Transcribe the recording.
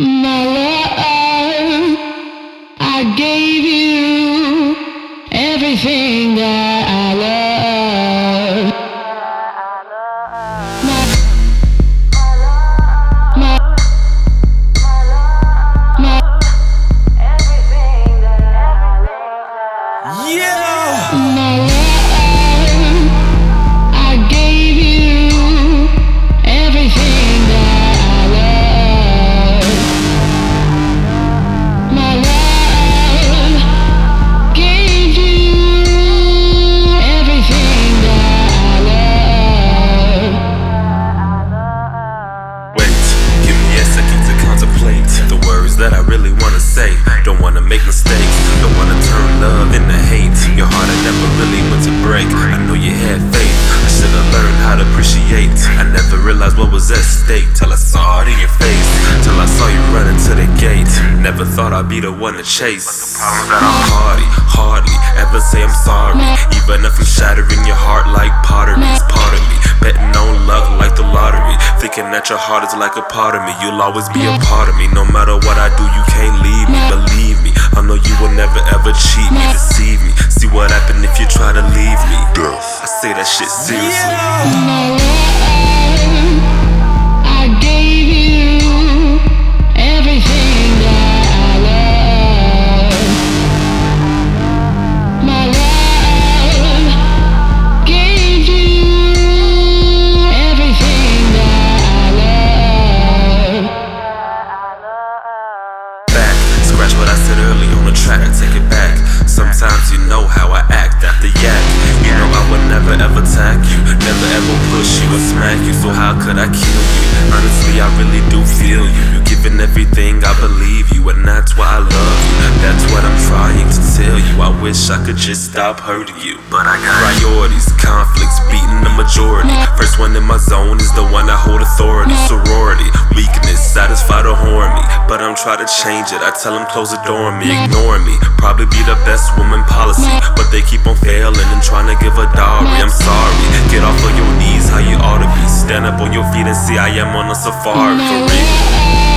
My love, I gave you everything that I love. Yeah! my love, the words that I really wanna say. Don't wanna make mistakes, don't wanna turn love into hate. Your heart I never really went to break. I know you had faith, I should've learned how to appreciate. I never realized what was at stake till I saw it in your face. Till I saw you running to the gate. Never thought I'd be the one to chase. I hardly, hardly ever say I'm sorry. Even if I'm shattering your heart like pottery, lottery. Thinking that your heart is like a part of me. You'll always be a part of me. No matter what I do, you can't leave me. Believe me. I know you will never ever cheat me, deceive me. See what happen if you try to leave me. I say that shit seriously. My track take it back. Sometimes you know how I act after yak. You know I would never ever attack you, never ever push you or smack you. So how could I kill you? Honestly, I really do feel you. You giving everything, I believe you, and that's why I love you. That's what I'm trying to tell you. I wish I could just stop hurting you, but I got priorities, conflicts, beating the majority. First one in my zone is the one I hold authority, mm. sorority, weakness, satisfied to horn me. But I'm trying to change it. I tell them close the door on me, mm. ignoring me. Probably be the best woman policy, mm. but they keep on failing and trying to give a dowry. I'm sorry. Get off of your knees, how you ought to be. Stand up on your feet and see I am on a safari for real.